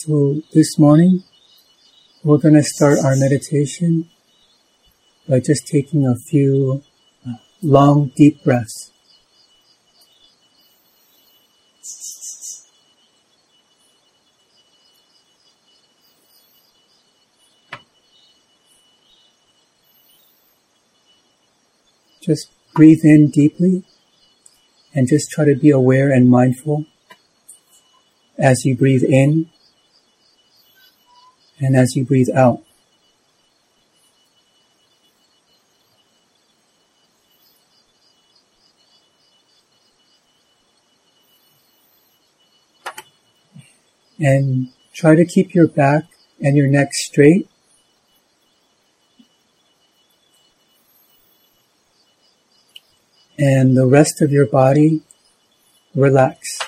So this morning, we're going to start our meditation by just taking a few uh, long, deep breaths. Just breathe in deeply and just try to be aware and mindful as you breathe in and as you breathe out. And try to keep your back and your neck straight. And the rest of your body relax.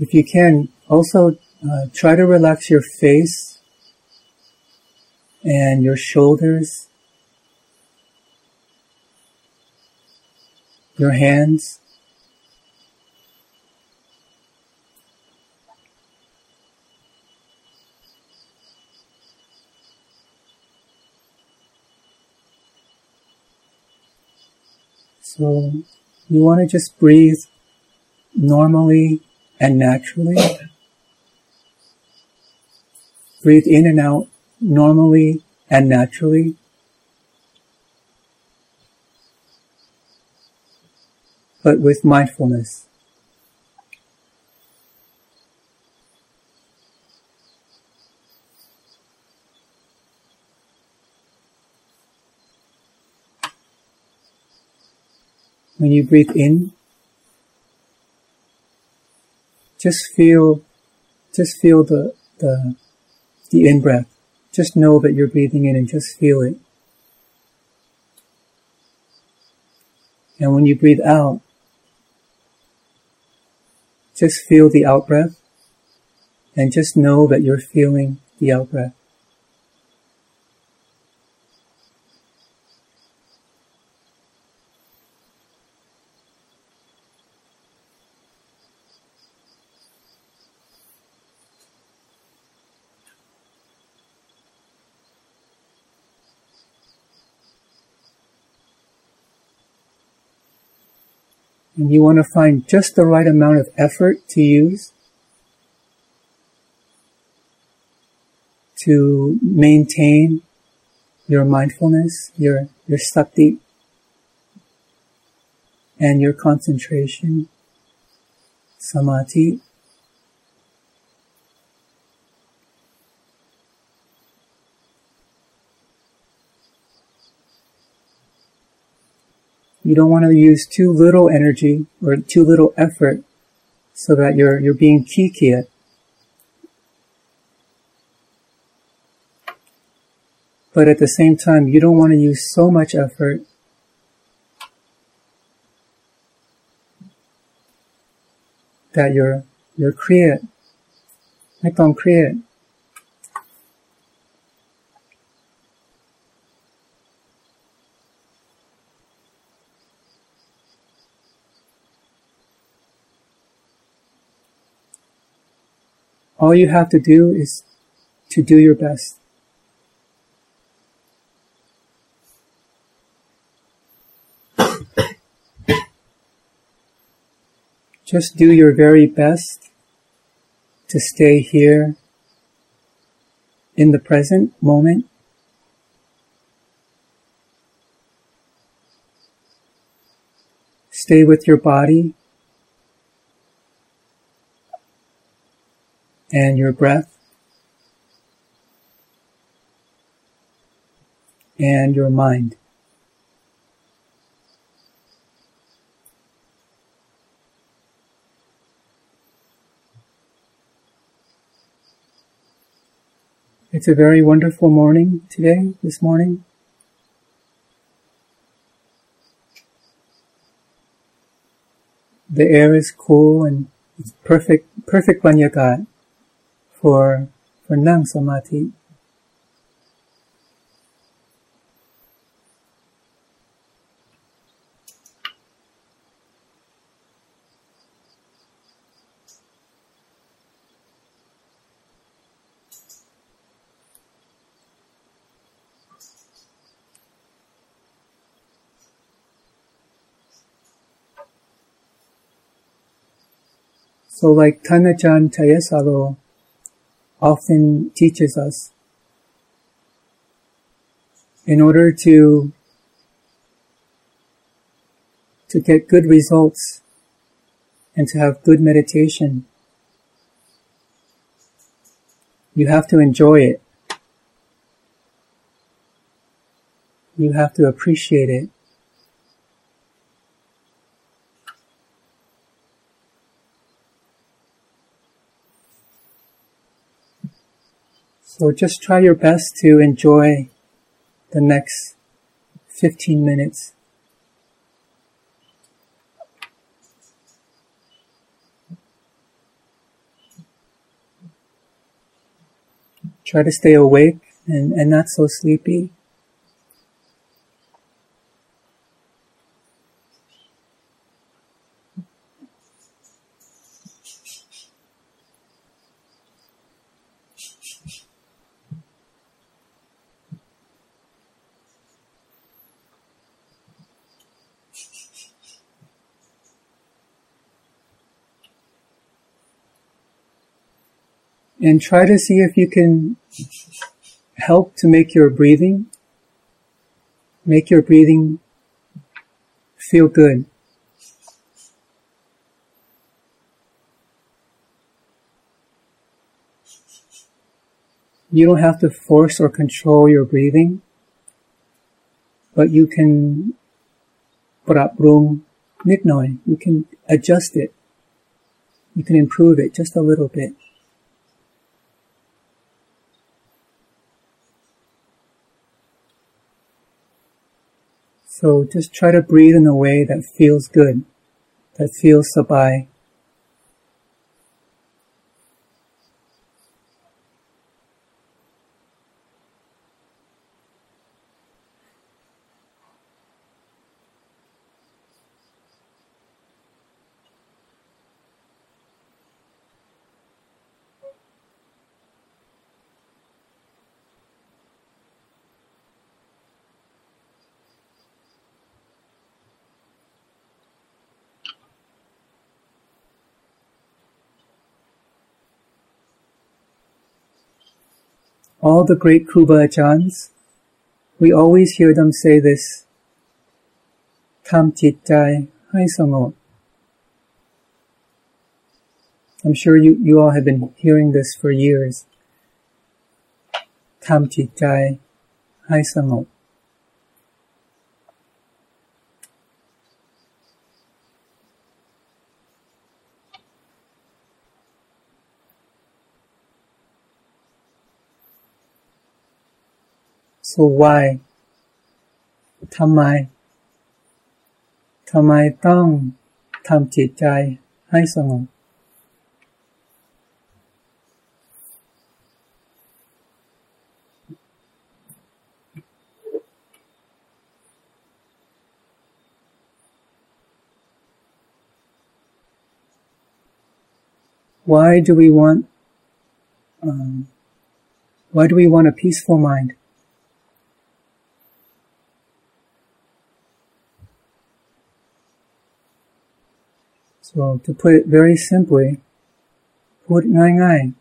If you can, also uh, try to relax your face and your shoulders, your hands. So you want to just breathe normally and naturally. Breathe in and out normally and naturally. But with mindfulness. When you breathe in, just feel, just feel the, the, the in breath. Just know that you're breathing in and just feel it. And when you breathe out, just feel the out breath and just know that you're feeling the out breath. And you want to find just the right amount of effort to use to maintain your mindfulness, your, your sati, and your concentration, samadhi. You don't want to use too little energy or too little effort so that you're, you're being kikiyat. But at the same time, you don't want to use so much effort that you're, you're create. ไม่ต้องเครียด All you have to do is to do your best. Just do your very best to stay here in the present moment. Stay with your body and your breath and your mind. It's a very wonderful morning today, this morning. The air is cool and it's perfect, perfect banyagat for for Nang Samadhi. So like Tanachan Chayasaro, often teaches us, in order to to get good results and to have good meditation, you have to enjoy it. You have to appreciate it. So just try your best to enjoy the next 15 minutes. Try to stay awake and, and not so sleepy. And try to see if you can help to make your breathing, make your breathing feel good. You don't have to force or control your breathing, but you can put up room nick You can adjust it. You can improve it just a little bit. So just try to breathe in a way that feels good, that feels sabai. All the great Kruba Ajahns, we always hear them say this, Tam Jai Hai Sangot. I'm sure you, you all have been hearing this for years. Tam Jai Hai Sangot. So why ทำไมทำไมต้องทำจิตใจให้สงบ Why do we want um, why do we want a peaceful mind? So to put it very simply, put ngai ngai.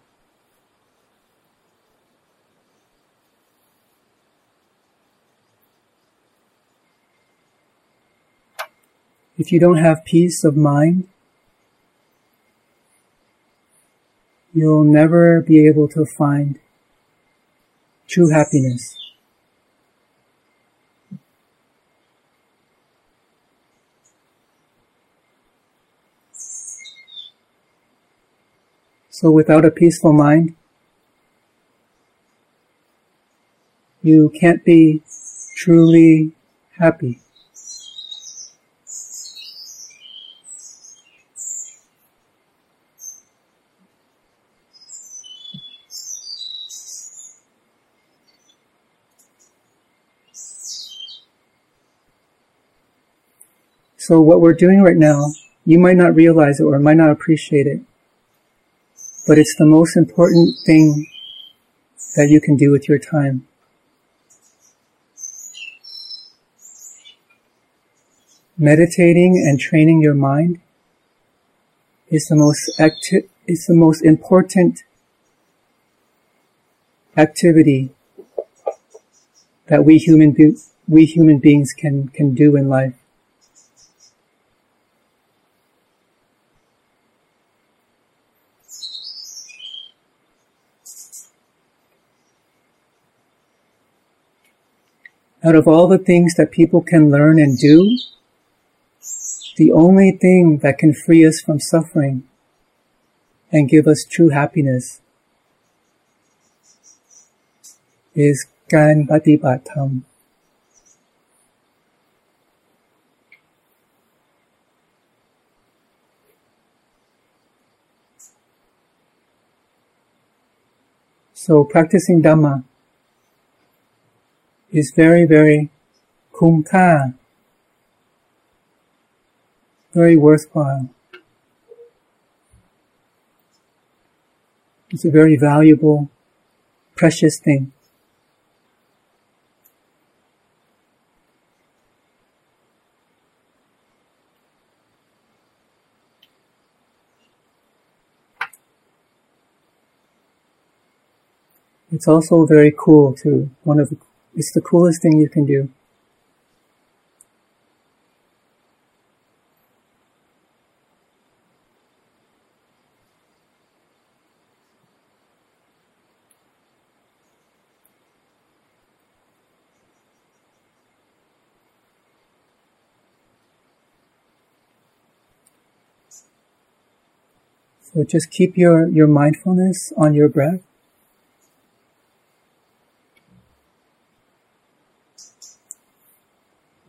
If you don't have peace of mind, you'll never be able to find true happiness. So without a peaceful mind, you can't be truly happy. So what we're doing right now, you might not realize it or might not appreciate it but it's the most important thing that you can do with your time. Meditating and training your mind is the most acti- is the most important activity that we human be- we human beings can can do in life. out of all the things that people can learn and do, the only thing that can free us from suffering and give us true happiness is Gan Patipatam. So practicing Dhamma is very, very kumka, very worthwhile. It's a very valuable, precious thing. It's also very cool too. One of the, it's the coolest thing you can do. So just keep your, your mindfulness on your breath.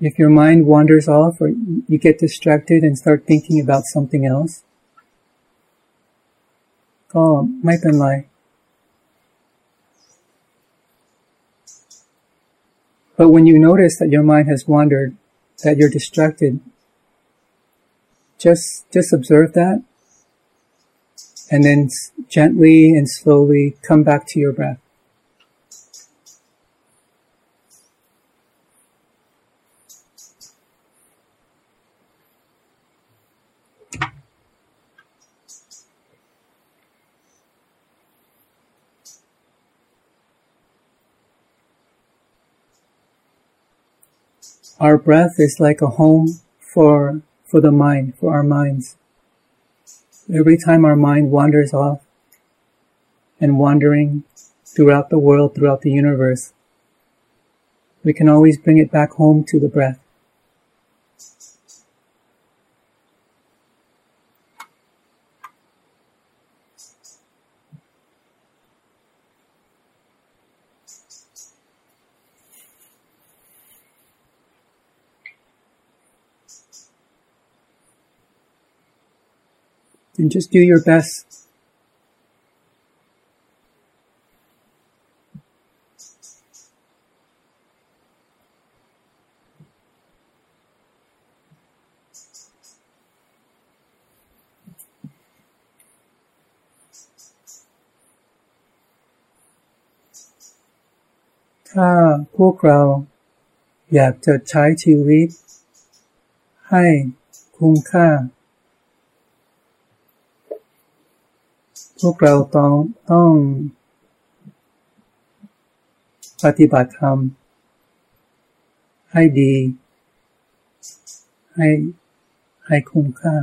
If your mind wanders off or you get distracted and start thinking about something else, ก็ไม่เป็นไร But when you notice that your mind has wandered, that you're distracted, just, just observe that and then gently and slowly come back to your breath. Our breath is like a home for, for the mind, for our minds. Every time our mind wanders off and wandering throughout the world, throughout the universe, we can always bring it back home to the breath. and just do your best. Ta พวกเราอยากจะใช้ชีวิตให้คุ้มค่า พวกเราต้องต้องปฏิบัติธรรม ให้ดี ให้ให้คุ้มค่า